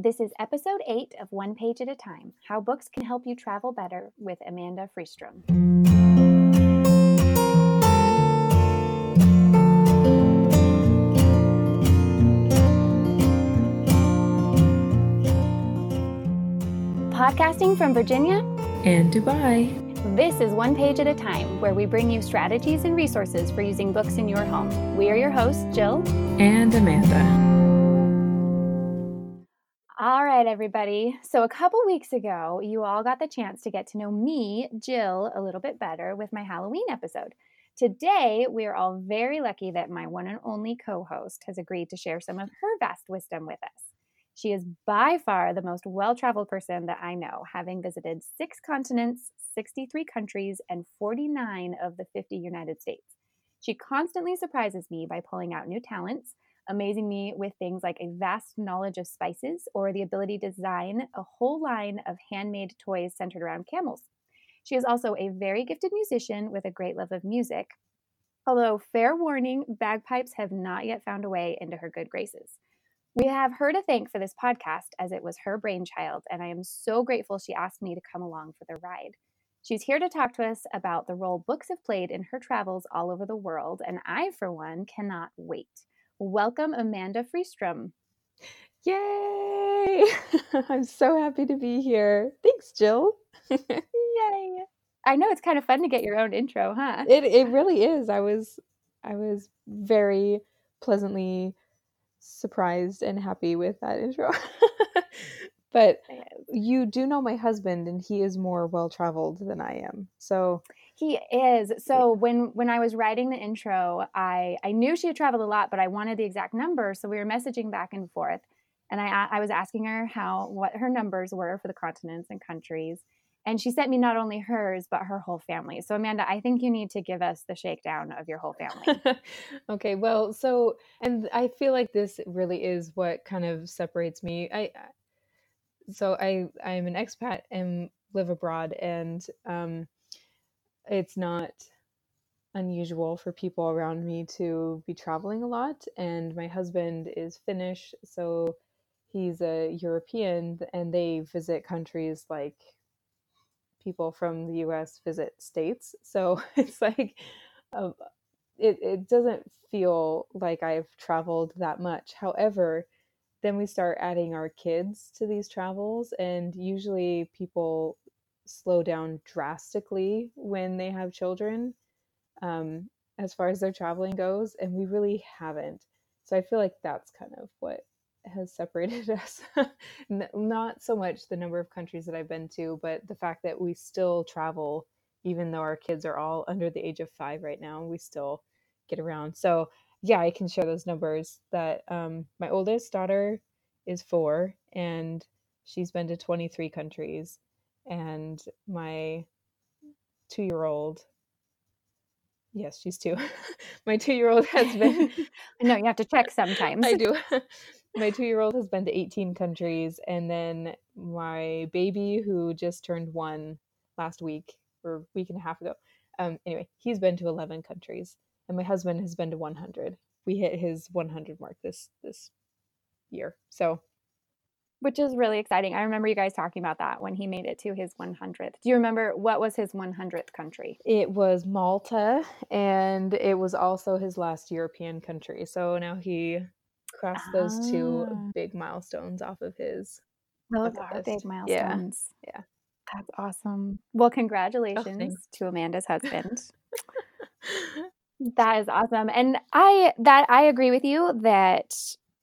This is episode 8 of One Page at a Time How Books Can Help You Travel Better with Amanda Freestrom. Podcasting from Virginia and Dubai. This is One Page at a Time, where we bring you strategies and resources for using books in your home. We are your hosts, Jill and Amanda. All right, everybody. So, a couple weeks ago, you all got the chance to get to know me, Jill, a little bit better with my Halloween episode. Today, we are all very lucky that my one and only co host has agreed to share some of her vast wisdom with us. She is by far the most well traveled person that I know, having visited six continents, 63 countries, and 49 of the 50 United States. She constantly surprises me by pulling out new talents amazing me with things like a vast knowledge of spices or the ability to design a whole line of handmade toys centered around camels. She is also a very gifted musician with a great love of music. Although, fair warning, bagpipes have not yet found a way into her good graces. We have her to thank for this podcast as it was her brainchild, and I am so grateful she asked me to come along for the ride. She's here to talk to us about the role books have played in her travels all over the world, and I, for one, cannot wait. Welcome, Amanda Freestrom. Yay! I'm so happy to be here. Thanks, Jill. Yay! I know it's kind of fun to get your own intro, huh? It it really is. I was I was very pleasantly surprised and happy with that intro. but you do know my husband and he is more well traveled than I am. So he is. So when when I was writing the intro, I I knew she had traveled a lot, but I wanted the exact number. So we were messaging back and forth, and I I was asking her how what her numbers were for the continents and countries, and she sent me not only hers but her whole family. So Amanda, I think you need to give us the shakedown of your whole family. okay. Well, so and I feel like this really is what kind of separates me. I so I I'm an expat and live abroad and um it's not unusual for people around me to be traveling a lot and my husband is finnish so he's a european and they visit countries like people from the us visit states. So it's like um, it, it doesn't feel like i've traveled that much. However then we start adding our kids to these travels and usually people slow down drastically when they have children um, as far as their traveling goes and we really haven't. So i feel like that's kind of what has separated us. Not so much the number of countries that i've been to but the fact that we still travel even though our kids are all under the age of five right now we still get around. So yeah i can share those numbers that um, my oldest daughter is four and she's been to 23 countries and my two year old yes she's two. My two year old has been no you have to check sometimes. I do. My two year old has been to 18 countries and then my baby who just turned one last week or week and a half ago um, anyway he's been to 11 countries and my husband has been to 100 we hit his 100 mark this this year so which is really exciting. I remember you guys talking about that when he made it to his 100th. Do you remember what was his 100th country? It was Malta, and it was also his last European country. So now he crossed ah. those two ah. big milestones off of his. Those are big milestones. Yeah. yeah. That's awesome. Well, oh, congratulations oh, to Amanda's husband. that is awesome. And I that I agree with you that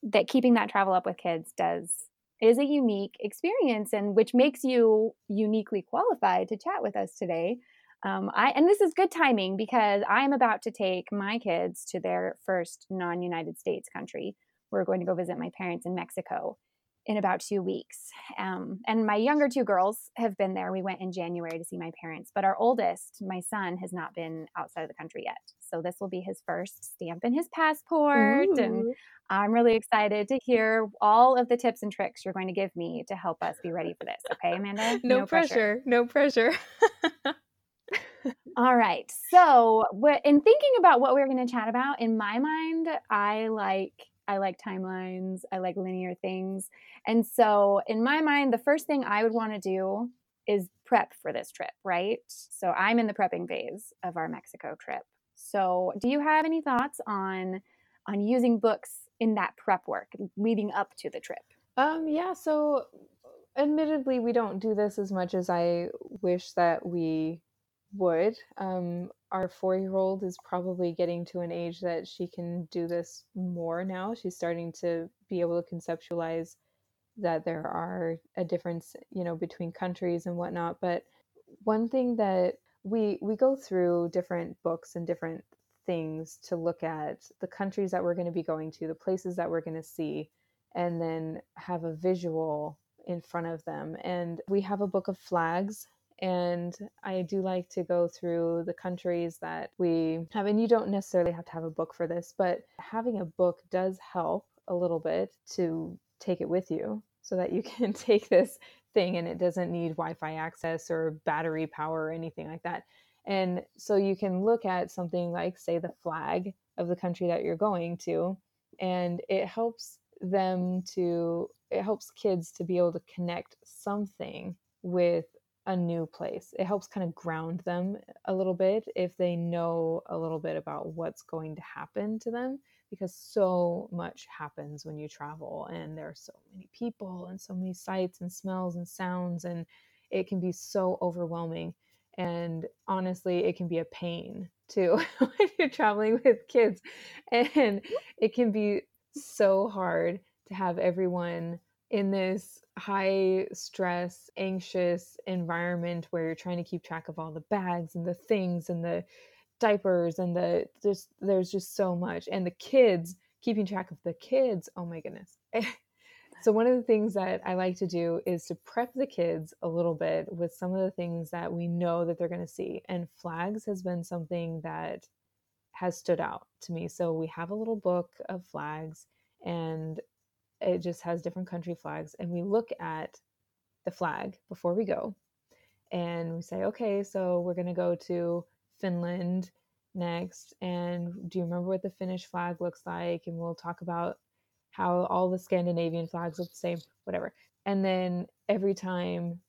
that keeping that travel up with kids does is a unique experience and which makes you uniquely qualified to chat with us today. Um, I and this is good timing because I'm about to take my kids to their first non-United States country. We're going to go visit my parents in Mexico in about two weeks. Um, and my younger two girls have been there. We went in January to see my parents, but our oldest, my son, has not been outside of the country yet. So this will be his first stamp in his passport. Ooh. And I'm really excited to hear all of the tips and tricks you're going to give me to help us be ready for this. Okay, Amanda? No, no pressure. pressure. No pressure. all right. So, in thinking about what we're going to chat about, in my mind, I like I like timelines. I like linear things. And so, in my mind, the first thing I would want to do is prep for this trip, right? So, I'm in the prepping phase of our Mexico trip. So, do you have any thoughts on on using books in that prep work leading up to the trip? Um, yeah, so admittedly, we don't do this as much as I wish that we would. Um, our four year old is probably getting to an age that she can do this more now. She's starting to be able to conceptualize that there are a difference, you know, between countries and whatnot. But one thing that we we go through different books and different things to look at the countries that we're going to be going to, the places that we're going to see, and then have a visual in front of them. And we have a book of flags. And I do like to go through the countries that we have. And you don't necessarily have to have a book for this, but having a book does help a little bit to take it with you so that you can take this thing and it doesn't need Wi Fi access or battery power or anything like that. And so you can look at something like, say, the flag of the country that you're going to, and it helps them to, it helps kids to be able to connect something with a new place. It helps kind of ground them a little bit if they know a little bit about what's going to happen to them because so much happens when you travel and there are so many people and so many sights and smells and sounds and it can be so overwhelming and honestly it can be a pain too when you're traveling with kids and it can be so hard to have everyone in this high stress anxious environment where you're trying to keep track of all the bags and the things and the diapers and the there's there's just so much and the kids keeping track of the kids oh my goodness So, one of the things that I like to do is to prep the kids a little bit with some of the things that we know that they're going to see. And flags has been something that has stood out to me. So, we have a little book of flags and it just has different country flags. And we look at the flag before we go and we say, okay, so we're going to go to Finland next. And do you remember what the Finnish flag looks like? And we'll talk about how all the Scandinavian flags look the same, whatever. And then every time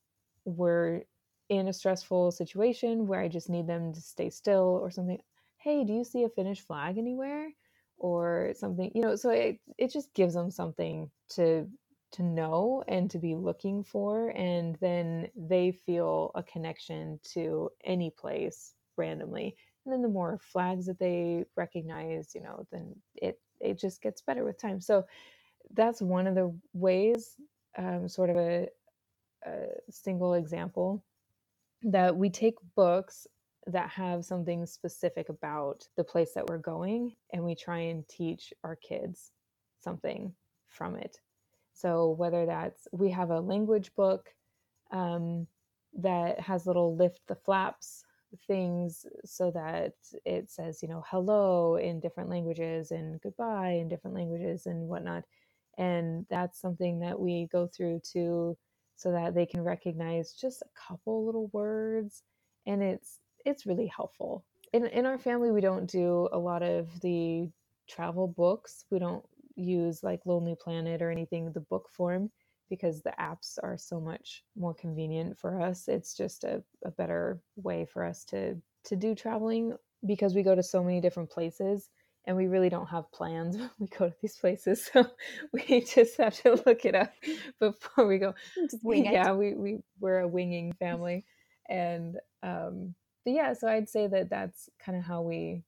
we're in a stressful situation where I just need them to stay still or something, hey, do you see a Finnish flag anywhere? Or something, you know, so it, it just gives them something to to know and to be looking for and then they feel a connection to any place randomly and then the more flags that they recognize you know then it it just gets better with time. So that's one of the ways, um, sort of a, a single example, that we take books that have something specific about the place that we're going and we try and teach our kids something from it. So, whether that's we have a language book um, that has little lift the flaps things so that it says, you know, hello in different languages and goodbye in different languages and whatnot. And that's something that we go through to so that they can recognize just a couple little words and it's it's really helpful. In in our family we don't do a lot of the travel books. We don't use like Lonely Planet or anything the book form because the apps are so much more convenient for us. It's just a, a better way for us to to do traveling because we go to so many different places and we really don't have plans when we go to these places. So we just have to look it up before we go. Just wing yeah, we, we we're a winging family. And um but yeah, so I'd say that that's kind of how we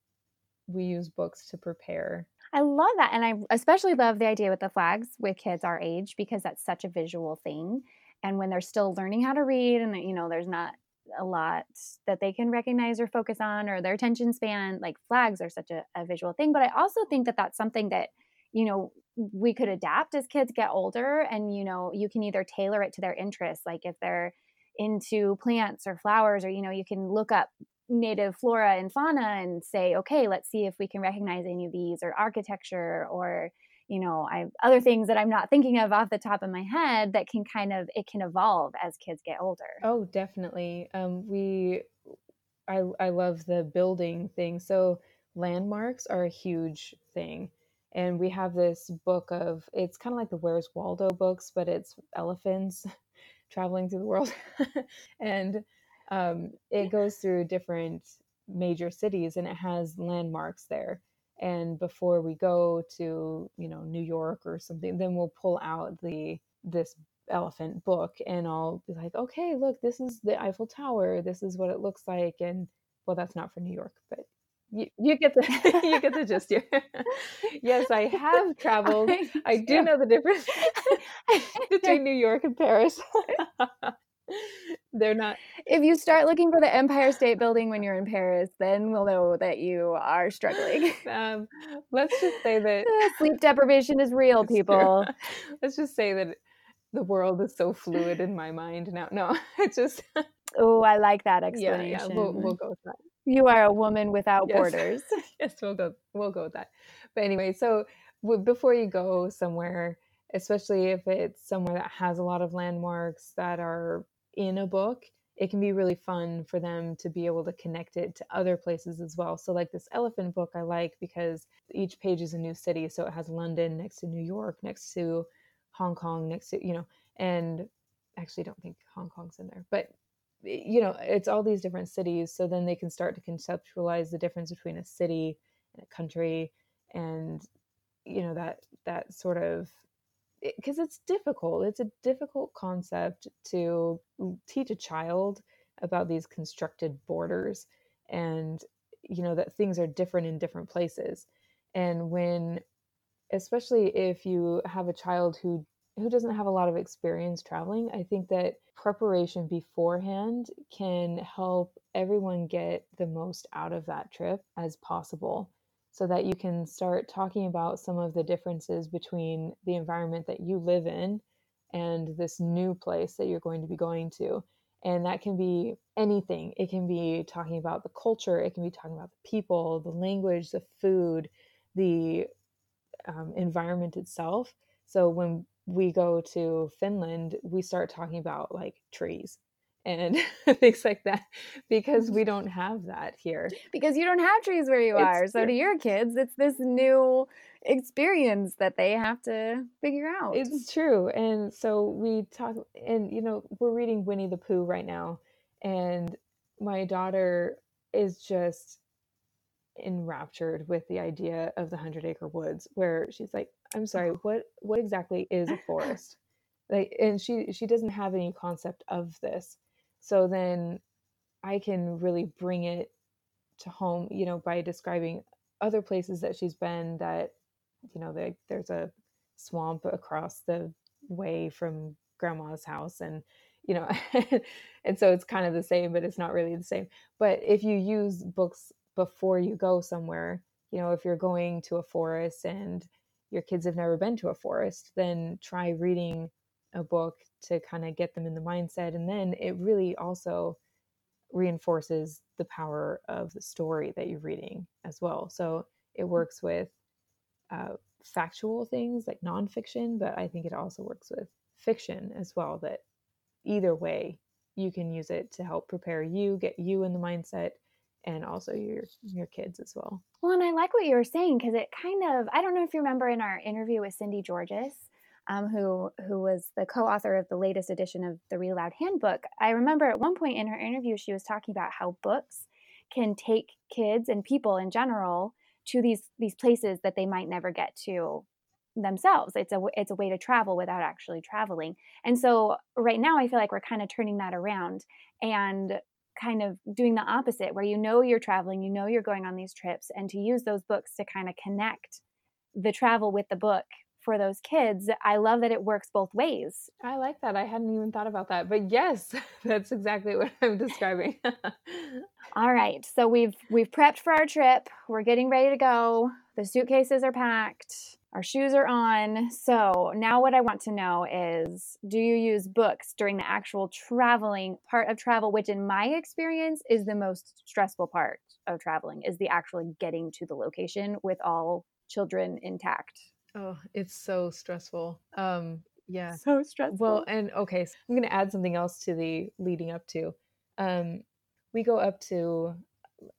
we use books to prepare I love that. And I especially love the idea with the flags with kids our age because that's such a visual thing. And when they're still learning how to read and, you know, there's not a lot that they can recognize or focus on or their attention span, like flags are such a, a visual thing. But I also think that that's something that, you know, we could adapt as kids get older and, you know, you can either tailor it to their interests. Like if they're, into plants or flowers or you know you can look up native flora and fauna and say, okay, let's see if we can recognize any of these or architecture or you know i other things that i'm not thinking of off the top of my head that can kind of it can evolve as kids get older. Oh definitely. Um, we i i love the building thing. So landmarks are a huge thing and we have this book of it's kind of like the Where's Waldo books, but it's elephants traveling through the world, and um, it goes through different major cities and it has landmarks there. And before we go to you know New York or something, then we'll pull out the this elephant book and I'll be like, okay, look, this is the Eiffel Tower. This is what it looks like. And well, that's not for New York, but you, you get the you get the gist here. yes, I have traveled. I, I do know the difference between New York and Paris. They're not. If you start looking for the Empire State Building when you're in Paris, then we'll know that you are struggling. Um, let's just say that sleep deprivation is real, people. True. Let's just say that the world is so fluid in my mind now. No, it's just. oh, I like that explanation. Yeah, yeah we'll, we'll go with that. You are a woman without yes. borders. yes, we'll go. We'll go with that. But anyway, so w- before you go somewhere, especially if it's somewhere that has a lot of landmarks that are in a book, it can be really fun for them to be able to connect it to other places as well. So, like this elephant book, I like because each page is a new city. So it has London next to New York, next to Hong Kong, next to, you know, and actually don't think Hong Kong's in there, but you know, it's all these different cities. So then they can start to conceptualize the difference between a city and a country and, you know, that, that sort of, because it, it's difficult. It's a difficult concept to mm, teach a child about these constructed borders and, you know, that things are different in different places. And when, especially if you have a child who who doesn't have a lot of experience traveling, I think that preparation beforehand can help everyone get the most out of that trip as possible so that you can start talking about some of the differences between the environment that you live in and this new place that you're going to be going to. And that can be anything. It can be talking about the culture, it can be talking about the people, the language, the food, the um, environment itself. So when we go to Finland, we start talking about like trees and things like that because we don't have that here. Because you don't have trees where you it's are. So to your kids, it's this new experience that they have to figure out. It's true. And so we talk and you know, we're reading Winnie the Pooh right now and my daughter is just enraptured with the idea of the hundred acre woods where she's like i'm sorry uh-huh. what what exactly is a forest like and she she doesn't have any concept of this so then i can really bring it to home you know by describing other places that she's been that you know they, there's a swamp across the way from grandma's house and you know and so it's kind of the same but it's not really the same but if you use books before you go somewhere. You know, if you're going to a forest and your kids have never been to a forest, then try reading a book to kind of get them in the mindset. And then it really also reinforces the power of the story that you're reading as well. So it mm. works with uh, factual things like nonfiction, but I think it also works with fiction as well. That either way, you can use it to help prepare you, get you in the mindset, and also your your kids as well. Well, and I like what you were saying because it kind of I don't know if you remember in our interview with Cyndi Giorgis, um, who who was the co-author of the latest edition of the Read Aloud Handbook. I remember at one point in her interview she was talking about how books can take kids and people in general to these these places that they might never get to themselves. It's a it's a way to travel without actually traveling. And so right now I feel like we're kind of turning that around and kind of doing the opposite where you know you're traveling, you know you're going on these trips, and to use those books to kind of connect the travel with the book for those kids. I love that it works both ways. I like that. I hadn't even thought about that. But yes, that's exactly what I'm describing. All right. So we've we've prepped for our trip. We're getting ready to go. The suitcases are packed. Our shoes are on. So now what I want to know is do you use books during the actual traveling part of travel, which in my experience is the most stressful part of traveling, is the actually getting to the location with all children intact. Oh, it's so stressful. Um yeah. So stressful. Well, and okay, so I'm going to add something else to the leading up to. Um we go up to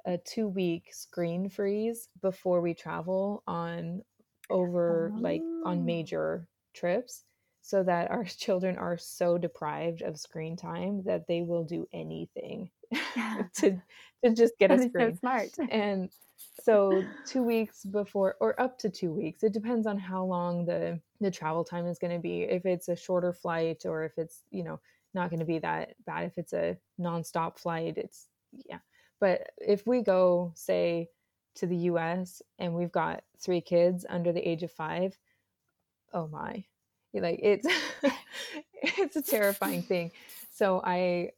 a 2 week screen freeze before we travel on over like on Oh. major trips so that our children are so deprived of screen time that they will do anything to to just get a That is so smart. And so 2 weeks before or up to 2 weeks, it depends on how long the the travel time is going to be. If it's a shorter flight or if it's, you know, not going to be that bad if it's a nonstop flight, it's yeah. But if we go say to the US and we've got 3 kids under the age of 5, oh my. Like it's it's a terrifying thing. So I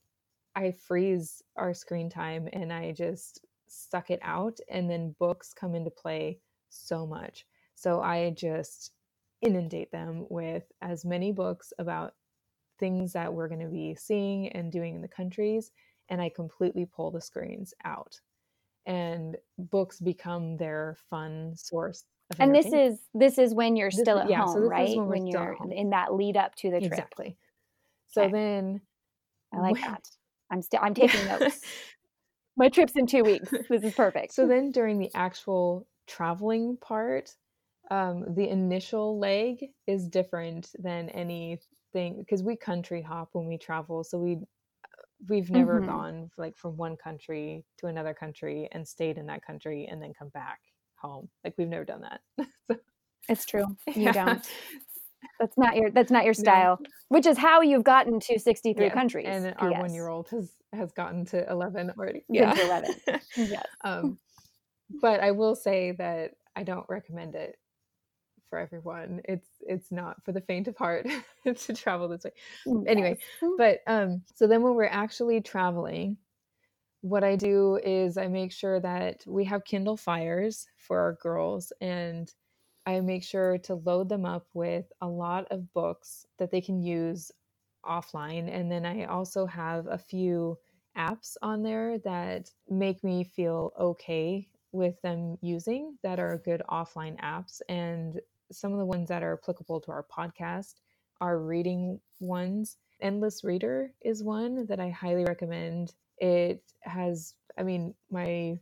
I freeze our screen time and I just suck it out and then books come into play so much. So I just inundate them with as many books about things that we're going to be seeing and doing in the countries and I completely pull the screens out. And books become their fun source And this is this is when you're This still at yeah, so home, this is right? when we're When you're in that lead up to the trip. exactly. So Okay. then I like when- that. I'm still I'm taking notes. My trip's in two weeks. This is perfect. So then during the actual traveling part, um, the initial leg is different than anything because we country hop when we travel. So we we've never Mhm. gone like from one country to another country and stayed in that country and then come back home. Like we've never done that. so, it's true. You yeah. don't. That's not your that's not your No. style. Which is how you've gotten to 63 Yeah, countries. And our PS. one year old has has gotten to eleven already. Been to 11. Yes. um, but I will say that I don't recommend it for everyone. It's it's not for the faint of heart to travel this way. Anyway, Yes. But um, so then when we're actually traveling, what I do is I make sure that we have Kindle Fires for our girls, and I make sure to load them up with a lot of books that they can use offline. And then I also have a few apps on there that make me feel okay with them using that are good offline apps. And some of the ones that are applicable to our podcast are reading ones. Endless Reader is one that I highly recommend. It has, I mean, my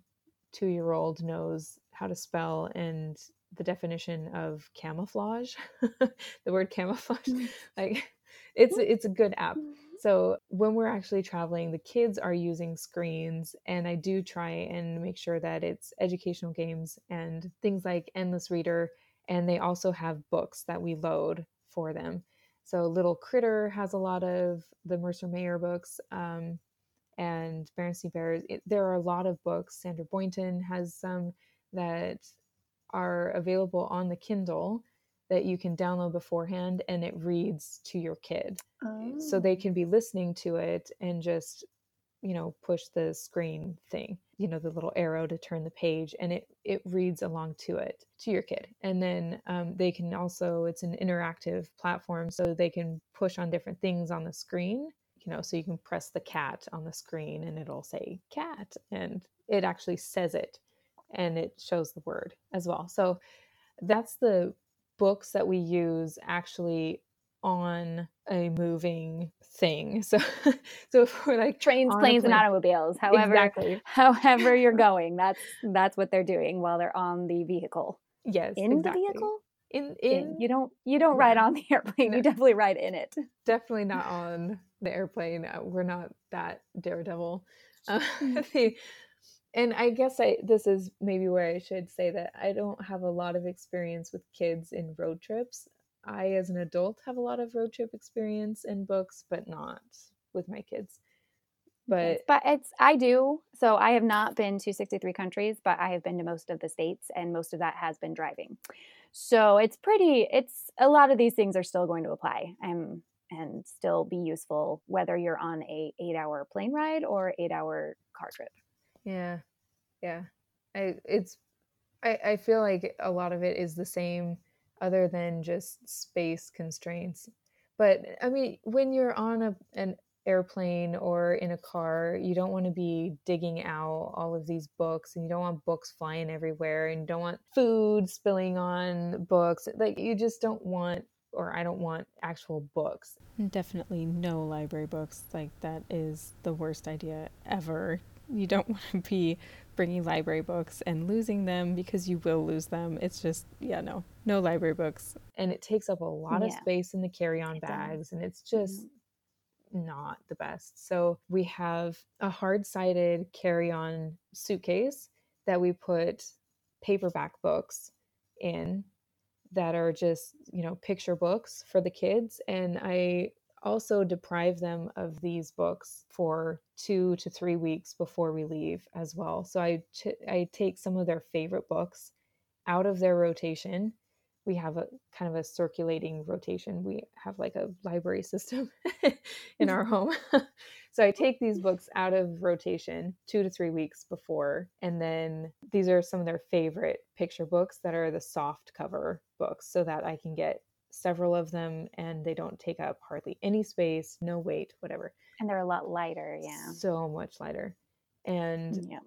two year old knows how to spell and the definition of camouflage, the word camouflage. Mm. Like it's mm. it's a good app. Mm-hmm. So when we're actually traveling, the kids are using screens, and I do try and make sure that it's educational games and things like Endless Reader, and they also have books that we load for them. So Little Critter has a lot of the Mercer Mayer books, um, and Berenstain Bears. It, there are a lot of books. Sandra Boynton has some that are available on the Kindle that you can download beforehand, and it reads to your kid so Oh. they can be listening to it and just you know push the screen thing you know the little arrow to turn the page and it it reads along to it to your kid and then um, they can also it's an interactive platform so they can push on different things on the screen you know so you can press the cat on the screen and it'll say cat and it actually says it and it shows the word as well so that's the books that we use actually on a moving thing. So so if we're like trains, planes, and automobiles. However, exactly. however you're going, that's that's what they're doing while they're on the vehicle. Yes. In exactly. the vehicle? In In. in You don't you don't ride on the airplane. No. You definitely ride in it. definitely not on the airplane. Uh, We're not that daredevil. Uh, the- and I guess I this is maybe where I should say that I don't have a lot of experience with kids in road trips. I, as an adult, have a lot of road trip experience in books, but not with my kids. But but it's I do. So I have not been to 63 countries, but I have been to most of the states and most of that has been driving. So it's pretty it's a lot of these things are still going to apply and and still be useful whether you're on a 8-hour plane ride or 8-hour car trip. Yeah, yeah. I it's I I feel like a lot of it is the same, other than just space constraints. But I mean, when you're on a an airplane or in a car, you don't want to be digging out all of these books, and you don't want books flying everywhere, and you don't want food spilling on books. Like you just don't want, or I don't want actual books. Definitely no library books. Like that is the worst idea ever. You don't want to be bringing library books and losing them because you will lose them. It's just, yeah, no, no library books. And it takes up a lot of space in the carry on bags, and it's just Mhm. not the best. So we have a hard sided carry on suitcase that we put paperback books in that are just, you know, picture books for the kids. And I also deprive them of these books for two to three weeks before we leave as well. So I, I take some of their favorite books out of their rotation. We have a kind of a circulating rotation. We have like a library system in our home. so I take these books out of rotation two to three weeks before. And then these are some of their favorite picture books that are the soft cover books so that I can get several of them and they don't take up hardly any space, no weight, whatever. And they're a lot lighter. Yeah. So much lighter. And Yeah.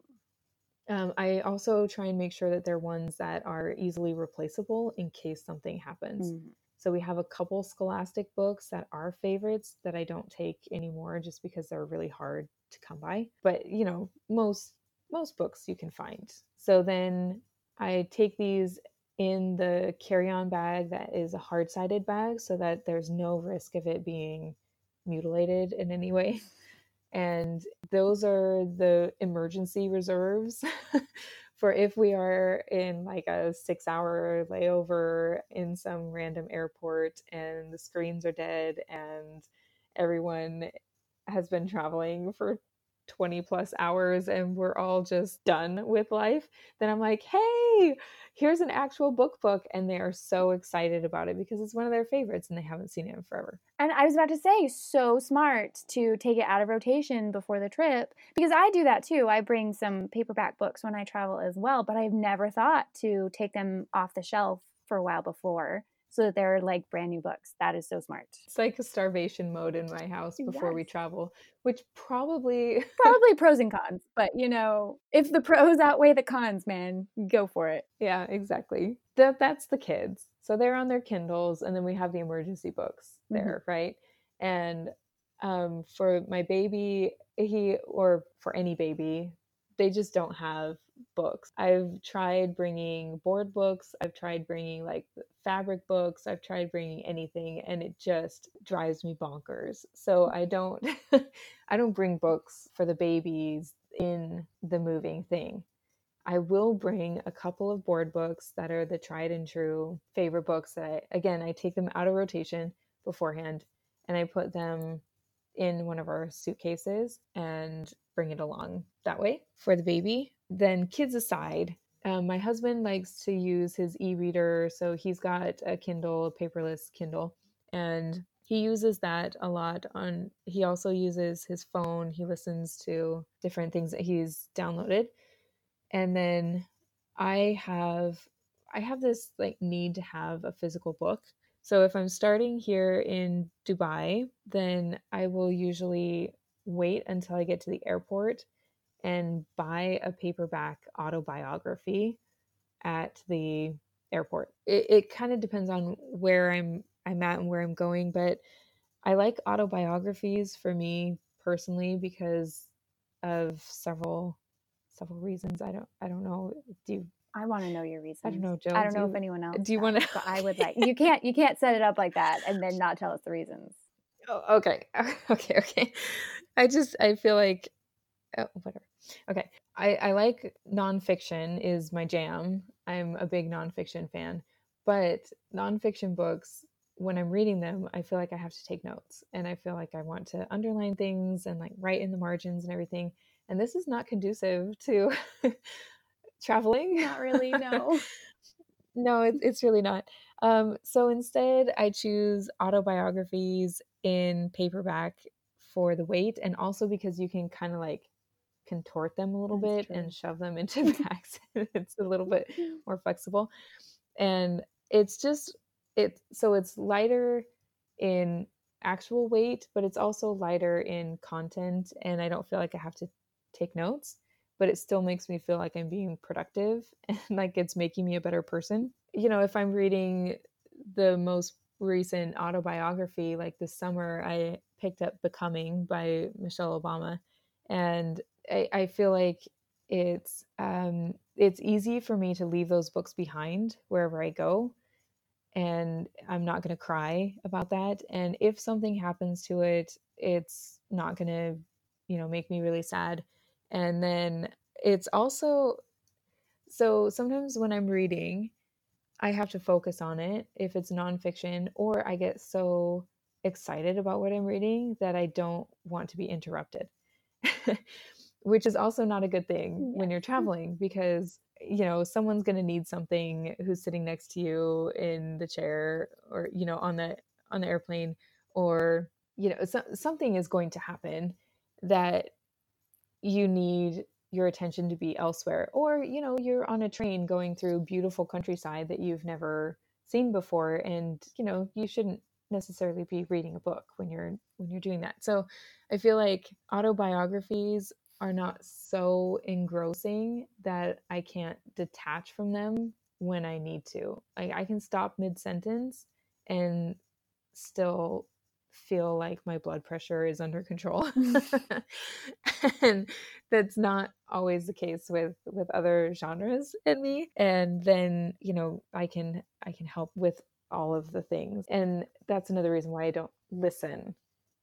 um, I also try and make sure that they're ones that are easily replaceable in case something happens. Mhm. So we have a couple scholastic books that are favorites that I don't take anymore just because they're really hard to come by. But, you know, most most books you can find. So then I take these in the carry-on bag that is a hard-sided bag so that there's no risk of it being mutilated in any way. And those are the emergency reserves for if we are in like a six hour layover in some random airport and the screens are dead and everyone has been traveling for 20 plus hours and we're all just done with life, then I'm like, hey, here's an actual book book. And they are so excited about it because it's one of their favorites and they haven't seen it in forever. And I was about to say, so smart to take it out of rotation before the trip because I do that too. I bring some paperback books when I travel as well, but I've never thought to take them off the shelf for a while before so that they're like brand new books. That is so smart. It's like a starvation mode in my house before we travel, which probably Probably pros and cons, but you know, if the pros outweigh the cons, man, go for it. Yeah, exactly. That that's the kids. So they're on their Kindles and then we have the emergency books Mhm. there, right? And um for my baby, he or for any baby, they just don't have books. I've tried bringing board books, I've tried bringing like fabric books, I've tried bringing anything and it just drives me bonkers. So I don't I don't bring books for the babies in the moving thing. I will bring a couple of board books that are the tried and true favorite books that I, again, I take them out of rotation beforehand and I put them in one of our suitcases and bring it along that way for the baby. Then, kids aside, um, my husband likes to use his e reader. So he's got a Kindle, a paperless Kindle, and he uses that a lot on he also uses his phone he listens to different things that he's downloaded and then i have i have this like need to have a physical book so if i'm starting here in dubai then i will usually wait until i get to the airport and buy a paperback autobiography at the airport it, it kind of depends on where i'm i'm at and where i'm going but i like autobiographies for me personally because of several several reasons i don't i don't know do you I want to know your reasons. i don't know joe I don't do know you- if anyone else. do you wanna- I would like. You can't. You can't set it up like that and then not tell us the reasons. Oh, okay. Okay. Okay. I just I feel like oh, whatever. Okay. I I like nonfiction is my jam. I'm a big nonfiction fan, but nonfiction books when I'm reading them, I feel like I have to take notes and I feel like I want to underline things and like write in the margins and everything. And this is not conducive to traveling. Not really. No. no, it, it's really not. Um, so instead, I choose autobiographies in paperback for the weight, and also because you can kind of like contort them a little That's bit true. and shove them into bags. it's a little bit more flexible, and it's just it. So it's lighter in actual weight, but it's also lighter in content, and I don't feel like I have to take notes but it still makes me feel like I'm being productive and like it's making me a better person. You know, if I'm reading the most recent autobiography, like this summer, I picked up Becoming by Michelle Obama. And I, I feel like it's um, it's easy for me to leave those books behind wherever I go, and I'm not going to cry about that. And if something happens to it, it's not going to, you know, make me really sad. And then it's also so sometimes when I'm reading, I have to focus on it if it's nonfiction, or I get so excited about what I'm reading that I don't want to be interrupted, which is also not a good thing yeah. when you're traveling because you know someone's going to need something who's sitting next to you in the chair or you know on the on the airplane or you know so, something is going to happen that you need your attention to be elsewhere or you know you're on a train going through beautiful countryside that you've never seen before and you know you shouldn't necessarily be reading a book when you're when you're doing that so i feel like autobiographies are not so engrossing that i can't detach from them when i need to. Like i can stop mid sentence and still feel like my blood pressure is under control. And that's not always the case with with other genres in me. And then you know i can i can help with all of the things. And that's another reason why i don't listen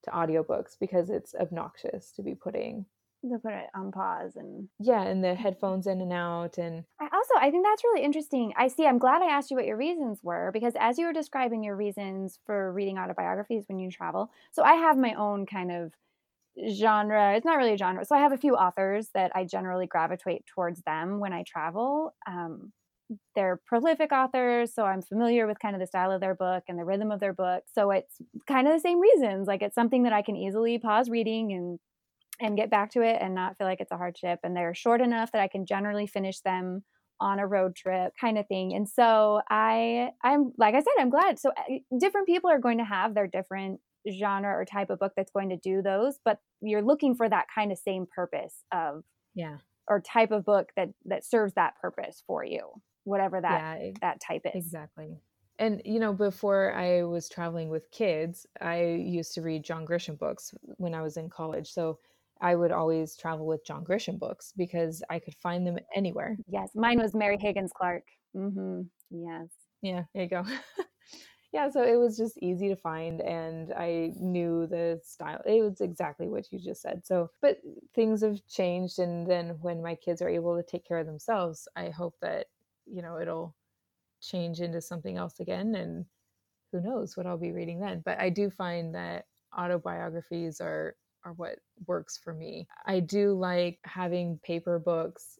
to audiobooks because it's obnoxious to be putting to put it on pause and yeah and the headphones in and out and i also i think that's really interesting. I see i'm glad i asked you what your reasons were because as you were describing your reasons for reading autobiographies when you travel so i have my own kind of genre it's not really a genre so i have a few authors that i generally gravitate towards them when i travel. Um, they're prolific authors so i'm familiar with kind of the style of their book and the rhythm of their book so it's kind of the same reasons like it's something that i can easily pause reading and and get back to it and not feel like it's a hardship. And they're short enough that I can generally finish them on a road trip kind of thing. And so I I'm like I said I'm glad. So eh, different people are going to have their different genre or type of book that's going to do those, but you're looking for that kind of same purpose of yeah or type of book that that serves that purpose for you, whatever that yeah, that type is. Exactly. And you know, before I was traveling with kids, I used to read John Grisham books when I was in college. So I would always travel with John Grisham books because I could find them anywhere. Yes, mine was Mary Higgins Clark. Mm-hmm. Yes. Yeah, there you go. yeah, so it was just easy to find, and I knew the style. It was exactly what you just said. So, but things have changed, and then when my kids are able to take care of themselves, I hope that you know it'll change into something else again, and who knows what I'll be reading then. But I do find that autobiographies are are what works for me. I do like having paper books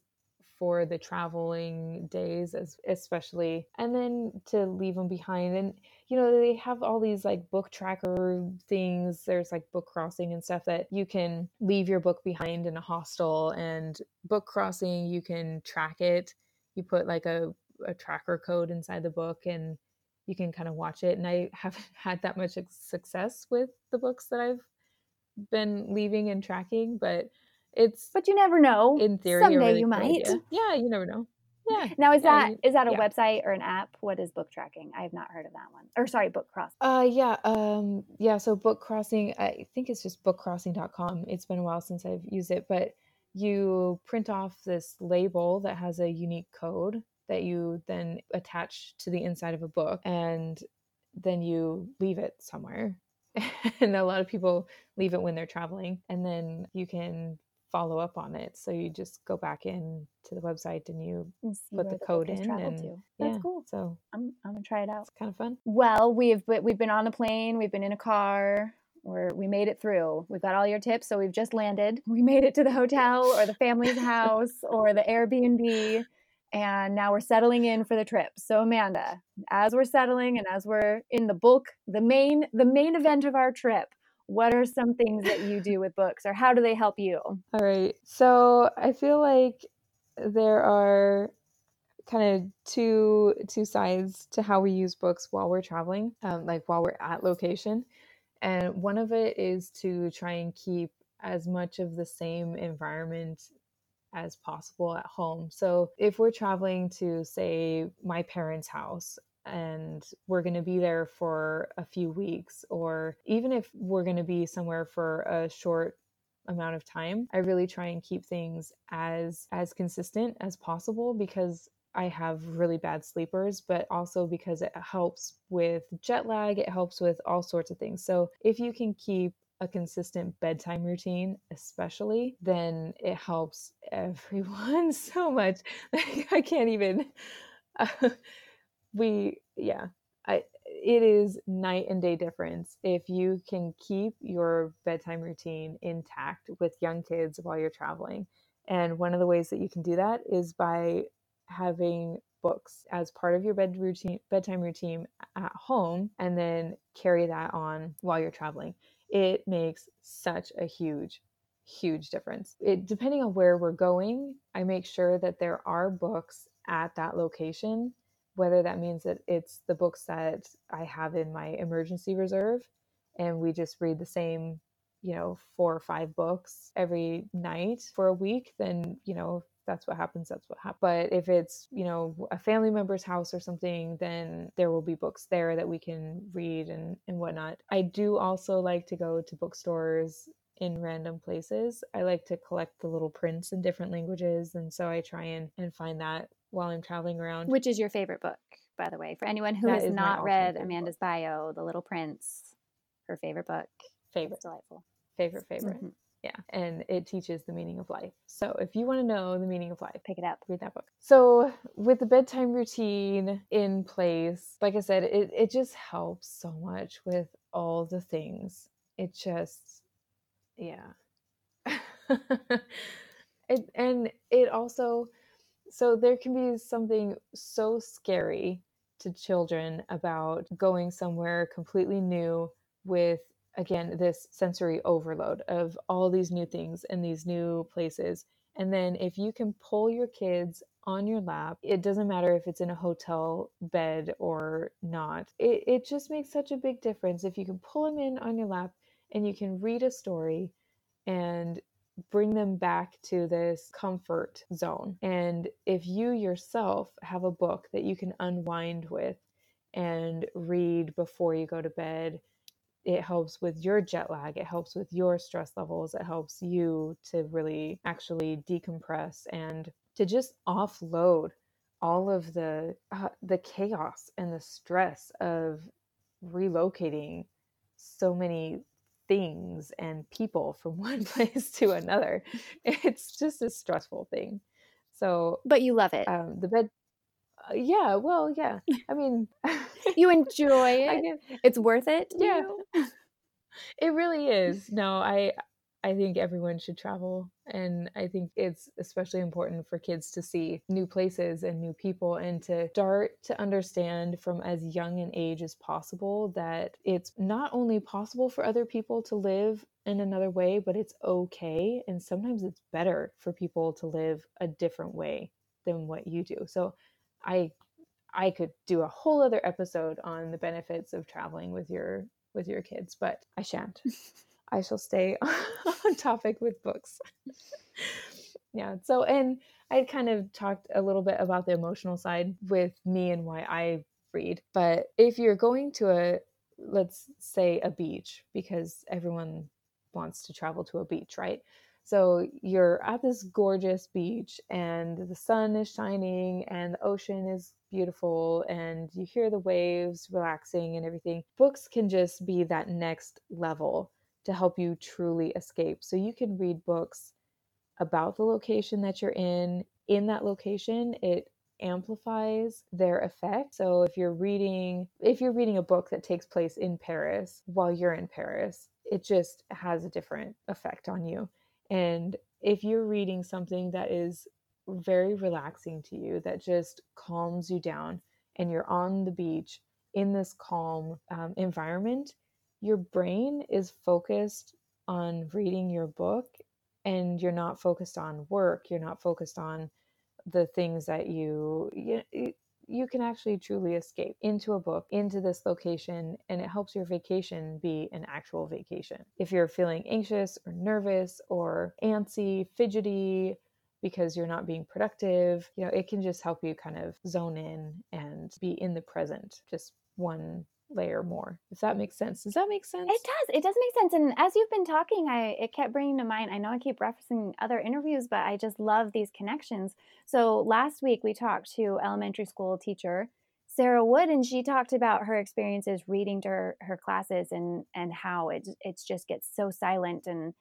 for the traveling days as especially and then to leave them behind and you know they have all these like book tracker things there's like book crossing and stuff that you can leave your book behind in a hostel and book crossing you can track it you put like a, a tracker code inside the book and you can kind of watch it and i haven't had that much success with the books that i've been leaving and tracking, but it's but you never know. In theory, someday really you cool might. Idea. Yeah, you never know. Yeah. Now is yeah, that is that a yeah. website or an app? What is book tracking? I have not heard of that one. Or sorry, book cross. Uh yeah, um yeah, so book crossing, I think it's just bookcrossing.com. It's been a while since I've used it, but you print off this label that has a unique code that you then attach to the inside of a book and then you leave it somewhere and a lot of people leave it when they're traveling and then you can follow up on it so you just go back in to the website and you and put the, code in and to. that's yeah, cool so I'm, I'm gonna try it out it's kind of fun well we've we've been on a plane we've been in a car we're, we made it through. We've got all your tips, so we've just landed. We made it to the hotel or the family's house or the Airbnb and now we're settling in for the trip. So Amanda, as we're settling and as we're in the bulk, the main the main event of our trip, what are some things that you do with books or how do they help you? All right. So I feel like there are kind of two two sides to how we use books while we're traveling, um, like while we're at location. And one of it is to try and keep as much of the same environment as possible at home. So if we're traveling to, say, my parents' house, and we're going to be there for a few weeks, or even if we're going to be somewhere for a short amount of time. I really try and keep things as as consistent as possible because I have really bad sleepers, but also because it helps with jet lag, it helps with all sorts of things. So if you can keep a consistent bedtime routine, especially, then it helps everyone so much. I can't even. Uh, we, yeah, I, it is night and day difference if you can keep your bedtime routine intact with young kids while you're traveling. And one of the ways that you can do that is by having books as part of your bed routine bedtime routine at home and then carry that on while you're traveling it makes such a huge huge difference. It depending on where we're going i make sure that there are books at that location whether that means that it's the books that i have in my emergency reserve and we just read the same you know four or five books every night for a week then you know that's what happens that's what happens but if it's you know a family member's house or something then there will be books there that we can read and and whatnot. I do also like to go to bookstores in random places. I like to collect the little prince in different languages and so i try and and find that while i'm traveling around. Which is your favorite book by the way? For anyone who that has not read amanda's book. bio the little prince her favorite book. Favorite. it's delightful. Favorite favorite. Mm-hmm. Yeah. And it teaches the meaning of life. So if you want to know the meaning of life, pick it up, read that book. So with the bedtime routine in place, like I said, it, it just helps so much with all the things. It just, yeah. it, and it also, so there can be something so scary to children about going somewhere completely new with again this sensory overload of all these new things and these new places. And then if you can pull your kids on your lap it doesn't matter if it's in a hotel bed or not it, it just makes such a big difference. If you can pull them in on your lap and you can read a story and bring them back to this comfort zone. And if you yourself have a book that you can unwind with and read before you go to bed it helps with your jet lag it helps with your stress levels it helps you to really actually decompress and to just offload all of the uh, the chaos and the stress of relocating so many things and people from one place to another. It's just a stressful thing. So but you love it. um, the bed Uh, yeah well yeah. I mean you enjoy it? it's worth it yeah. it really is. No i i think everyone should travel and i think it's especially important for kids to see new places and new people and to start to understand from as young an age as possible that it's not only possible for other people to live in another way but it's okay and sometimes it's better for people to live a different way than what you do. So I I could do a whole other episode on the benefits of traveling with your with your kids, but I shan't. I shall stay on topic with books. yeah. So, and I kind of talked a little bit about the emotional side with me and why I read. But if you're going to a, let's say, a beach, because everyone wants to travel to a beach, right? So you're at this gorgeous beach and the sun is shining and the ocean is beautiful and you hear the waves relaxing and everything. Books can just be that next level to help you truly escape. So you can read books about the location that you're in. In that location, it amplifies their effect. So if you're reading if you're reading a book that takes place in Paris while you're in Paris, it just has a different effect on you. And if you're reading something that is very relaxing to you, that just calms you down, and you're on the beach in this calm um, environment, your brain is focused on reading your book and you're not focused on work, you're not focused on the things that you, you you can actually truly escape into a book, into this location, and it helps your vacation be an actual vacation. If you're feeling anxious or nervous or antsy, fidgety, because you're not being productive, you know, it can just help you kind of zone in and be in the present, just one layer more if that makes sense. Does that make sense? it does it does make sense and as you've been talking i it kept bringing to mind i know i keep referencing other interviews but i just love these connections. So last week we talked to elementary school teacher sarah wood and she talked about her experiences reading to her, her classes and and how it it just gets so silent and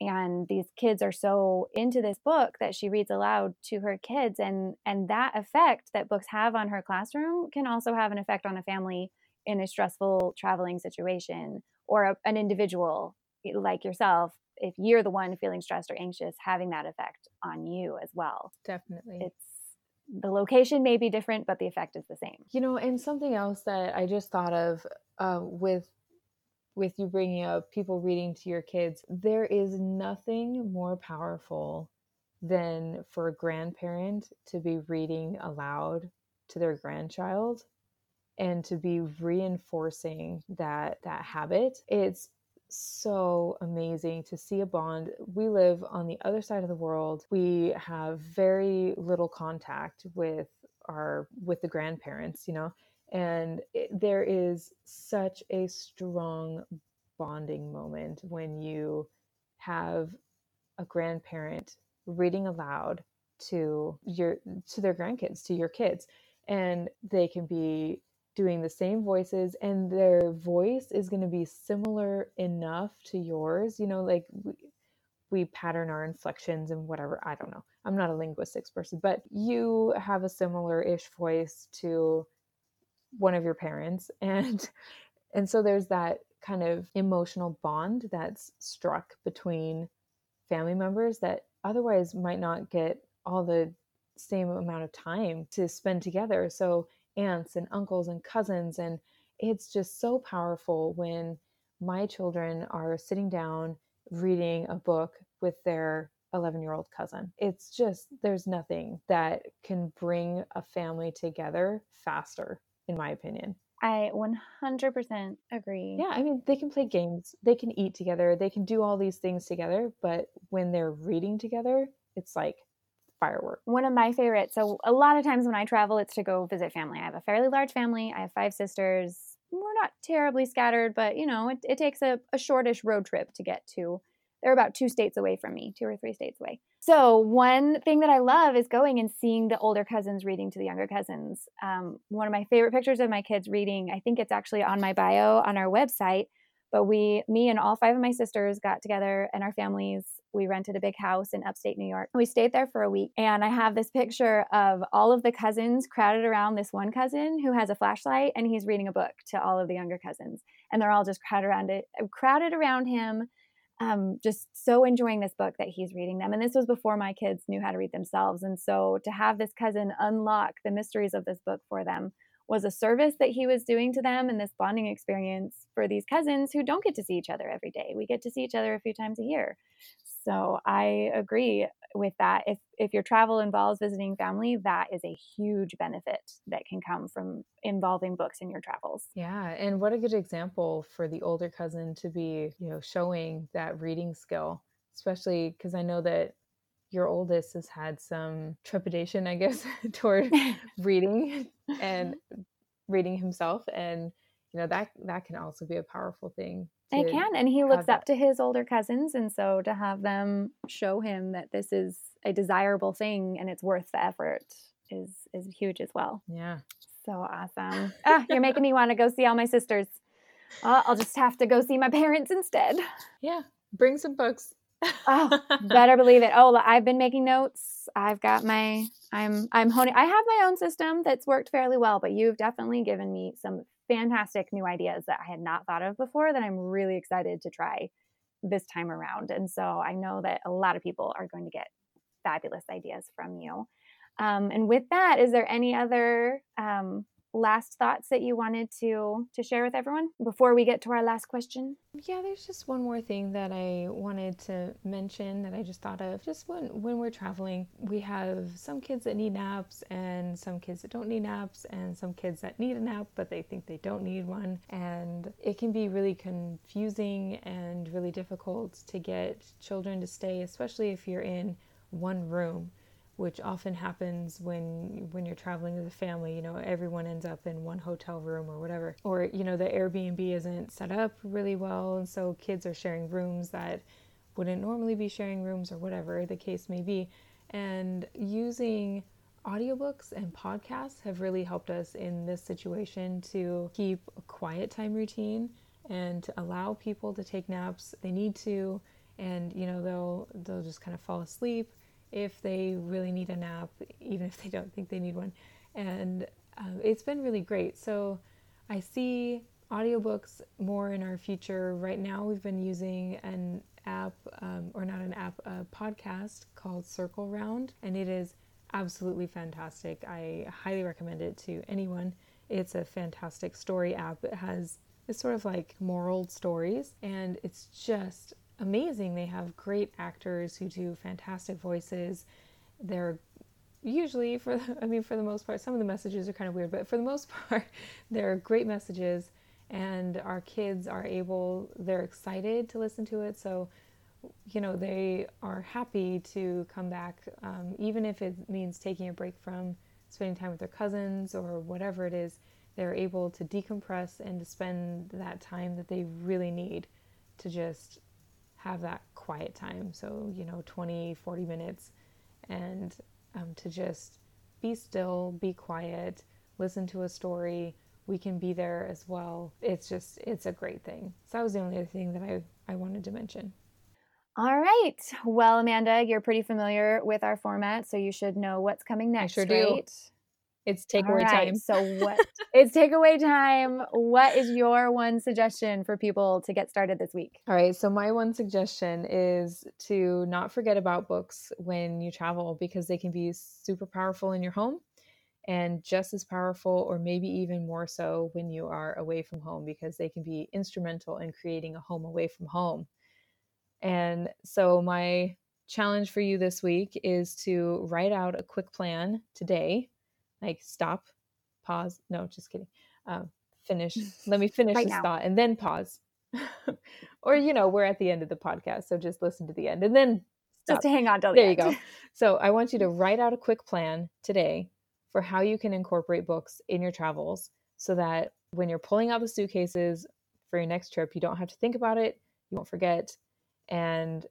and these kids are so into this book that she reads aloud to her kids and and that effect that books have on her classroom can also have an effect on a family in a stressful traveling situation or a, an individual like yourself if you're the one feeling stressed or anxious having that effect on you as well. Definitely. It's the location may be different but the effect is the same. You know and something else that i just thought of uh, with with you bringing up people reading to your kids there is nothing more powerful than for a grandparent to be reading aloud to their grandchild and to be reinforcing that that habit. It's so amazing to see a bond. We live on the other side of the world. We have very little contact with our with the grandparents you know? And it, there is such a strong bonding moment when you have a grandparent reading aloud to your to their grandkids to your kids and they can be doing the same voices and their voice is going to be similar enough to yours you know like we, we pattern our inflections and whatever i don't know. I'm not a linguistics person but you have a similar ish voice to one of your parents and and so there's that kind of emotional bond that's struck between family members that otherwise might not get all the same amount of time to spend together. So aunts and uncles and cousins. And it's just so powerful when my children are sitting down reading a book with their 11 year old cousin. It's just, there's nothing that can bring a family together faster, in my opinion. I 100% agree. Yeah, I mean, they can play games, they can eat together, they can do all these things together, but when they're reading together, it's like firework. One of my favorites. So a lot of times when I travel, it's to go visit family. I have a fairly large family. I have five sisters. We're not terribly scattered, but you know, it, it takes a, a shortish road trip to get to. They're about two states away from me, two or three states away. So one thing that I love is going and seeing the older cousins reading to the younger cousins. Um, one of my favorite pictures of my kids reading, I think it's actually on my bio on our website. But we, me and all five of my sisters got together and our families we rented a big house in upstate New York. We stayed there for a week. And I have this picture of all of the cousins crowded around this one cousin who has a flashlight and he's reading a book to all of the younger cousins. And they're all just crowded around it, crowded around him, um, just so enjoying this book that he's reading them. And this was before my kids knew how to read themselves. And so to have this cousin unlock the mysteries of this book for them was a service that he was doing to them and this bonding experience for these cousins who don't get to see each other every day. We get to see each other a few times a year. So I agree with that. If if your travel involves visiting family, that is a huge benefit that can come from involving books in your travels. Yeah, and what a good example for the older cousin to be, you know, showing that reading skill, especially because I know that your oldest has had some trepidation, I guess, toward reading and reading himself and you know that that can also be a powerful thing it can and he looks up to his older cousins and so to have them show him that this is a desirable thing and it's worth the effort is is huge as well. Yeah. So awesome. Ah you're making me want to go see all my sisters. I'll just have to go see my parents instead. Yeah bring some books oh better believe it oh i've been making notes i've got my i'm i'm honing i have my own system that's worked fairly well but you've definitely given me some fantastic new ideas that I had not thought of before that I'm really excited to try this time around. And so I know that a lot of people are going to get fabulous ideas from you. Um, and with that, is there any other um, last thoughts that you wanted to to share with everyone before we get to our last question? Yeah, there's just one more thing that I wanted to mention that I just thought of. Just when when we're traveling, we have some kids that need naps and some kids that don't need naps and some kids that need a nap but they think they don't need one and it can be really confusing and really difficult to get children to stay especially if you're in one room which often happens when when you're traveling as a family you know everyone ends up in one hotel room or whatever. Or you know the airbnb isn't set up really well and so kids are sharing rooms that wouldn't normally be sharing rooms or whatever the case may be. And using audiobooks and podcasts have really helped us in this situation to keep a quiet time routine and to allow people to take naps they need to. And you know they'll they'll just kind of fall asleep if they really need a nap, even if they don't think they need one. And um, it's been really great. So I see audiobooks more in our future. Right now, we've been using an app, um, or not an app, a podcast called Circle Round, and it is absolutely fantastic. I highly recommend it to anyone. It's a fantastic story app. It has it's sort of like moral stories, and it's just amazing. They have great actors who do fantastic voices. They're usually for the, I mean for the most part some of the messages are kind of weird, but for the most part they're great messages and our kids are able they're excited to listen to it so you know they are happy to come back um, even if it means taking a break from spending time with their cousins or whatever it is they're able to decompress and to spend that time that they really need to just have that quiet time. So, you know, 20, 40 minutes, and um, to just be still, be quiet, listen to a story. We can be there as well. It's just, it's a great thing. So, that was the only other thing that I, I wanted to mention. All right. Well, Amanda, you're pretty familiar with our format, so you should know what's coming next. I sure right? Do. It's takeaway right, time. So what? it's takeaway time. What is your one suggestion for people to get started this week? All right. So my one suggestion is to not forget about books when you travel because they can be super powerful in your home and just as powerful or maybe even more so when you are away from home because they can be instrumental in creating a home away from home. And so my challenge for you this week is to write out a quick plan today like stop, pause. No, just kidding. Um, finish. Let me finish right this now. thought and then pause. or you know, we're at the end of the podcast, so just listen to the end and then stop. just to hang on till there you go. So I want you to write out a quick plan today for how you can incorporate books in your travels, so that when you're pulling out the suitcases for your next trip, you don't have to think about it. You won't forget, and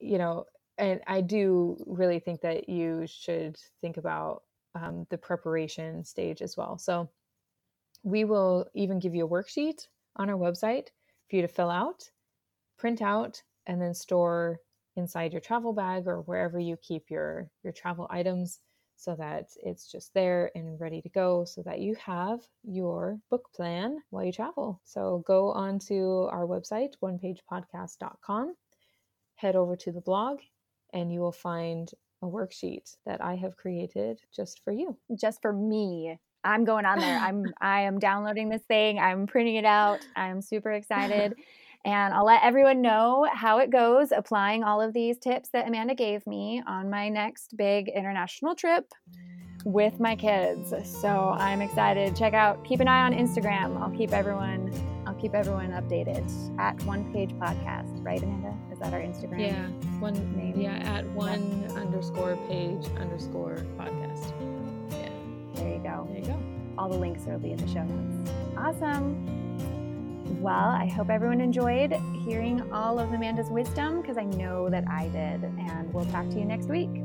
you know, and I do really think that you should think about um, the preparation stage as well. So we will even give you a worksheet on our website for you to fill out, print out, and then store inside your travel bag or wherever you keep your your travel items so that it's just there and ready to go so that you have your book plan while you travel. So go onto our website onepagepodcast.com, head over to the blog and you will find a worksheet that I have created just for you. Just for me. I'm going on there. I'm I am downloading this thing. I'm printing it out. I'm super excited. and I'll let everyone know how it goes applying all of these tips that Amanda gave me on my next big international trip with my kids. So I'm excited. Check out, keep an eye on Instagram. I'll keep everyone, I'll keep everyone updated at One Page Podcast, right, Amanda? Is that our Instagram? Yeah, one name. Yeah, at one underscore page underscore podcast. Yeah. There you go. There you go. All the links will be in the show notes. Awesome. Well, I hope everyone enjoyed hearing all of Amanda's wisdom because I know that I did. And we'll talk to you next week.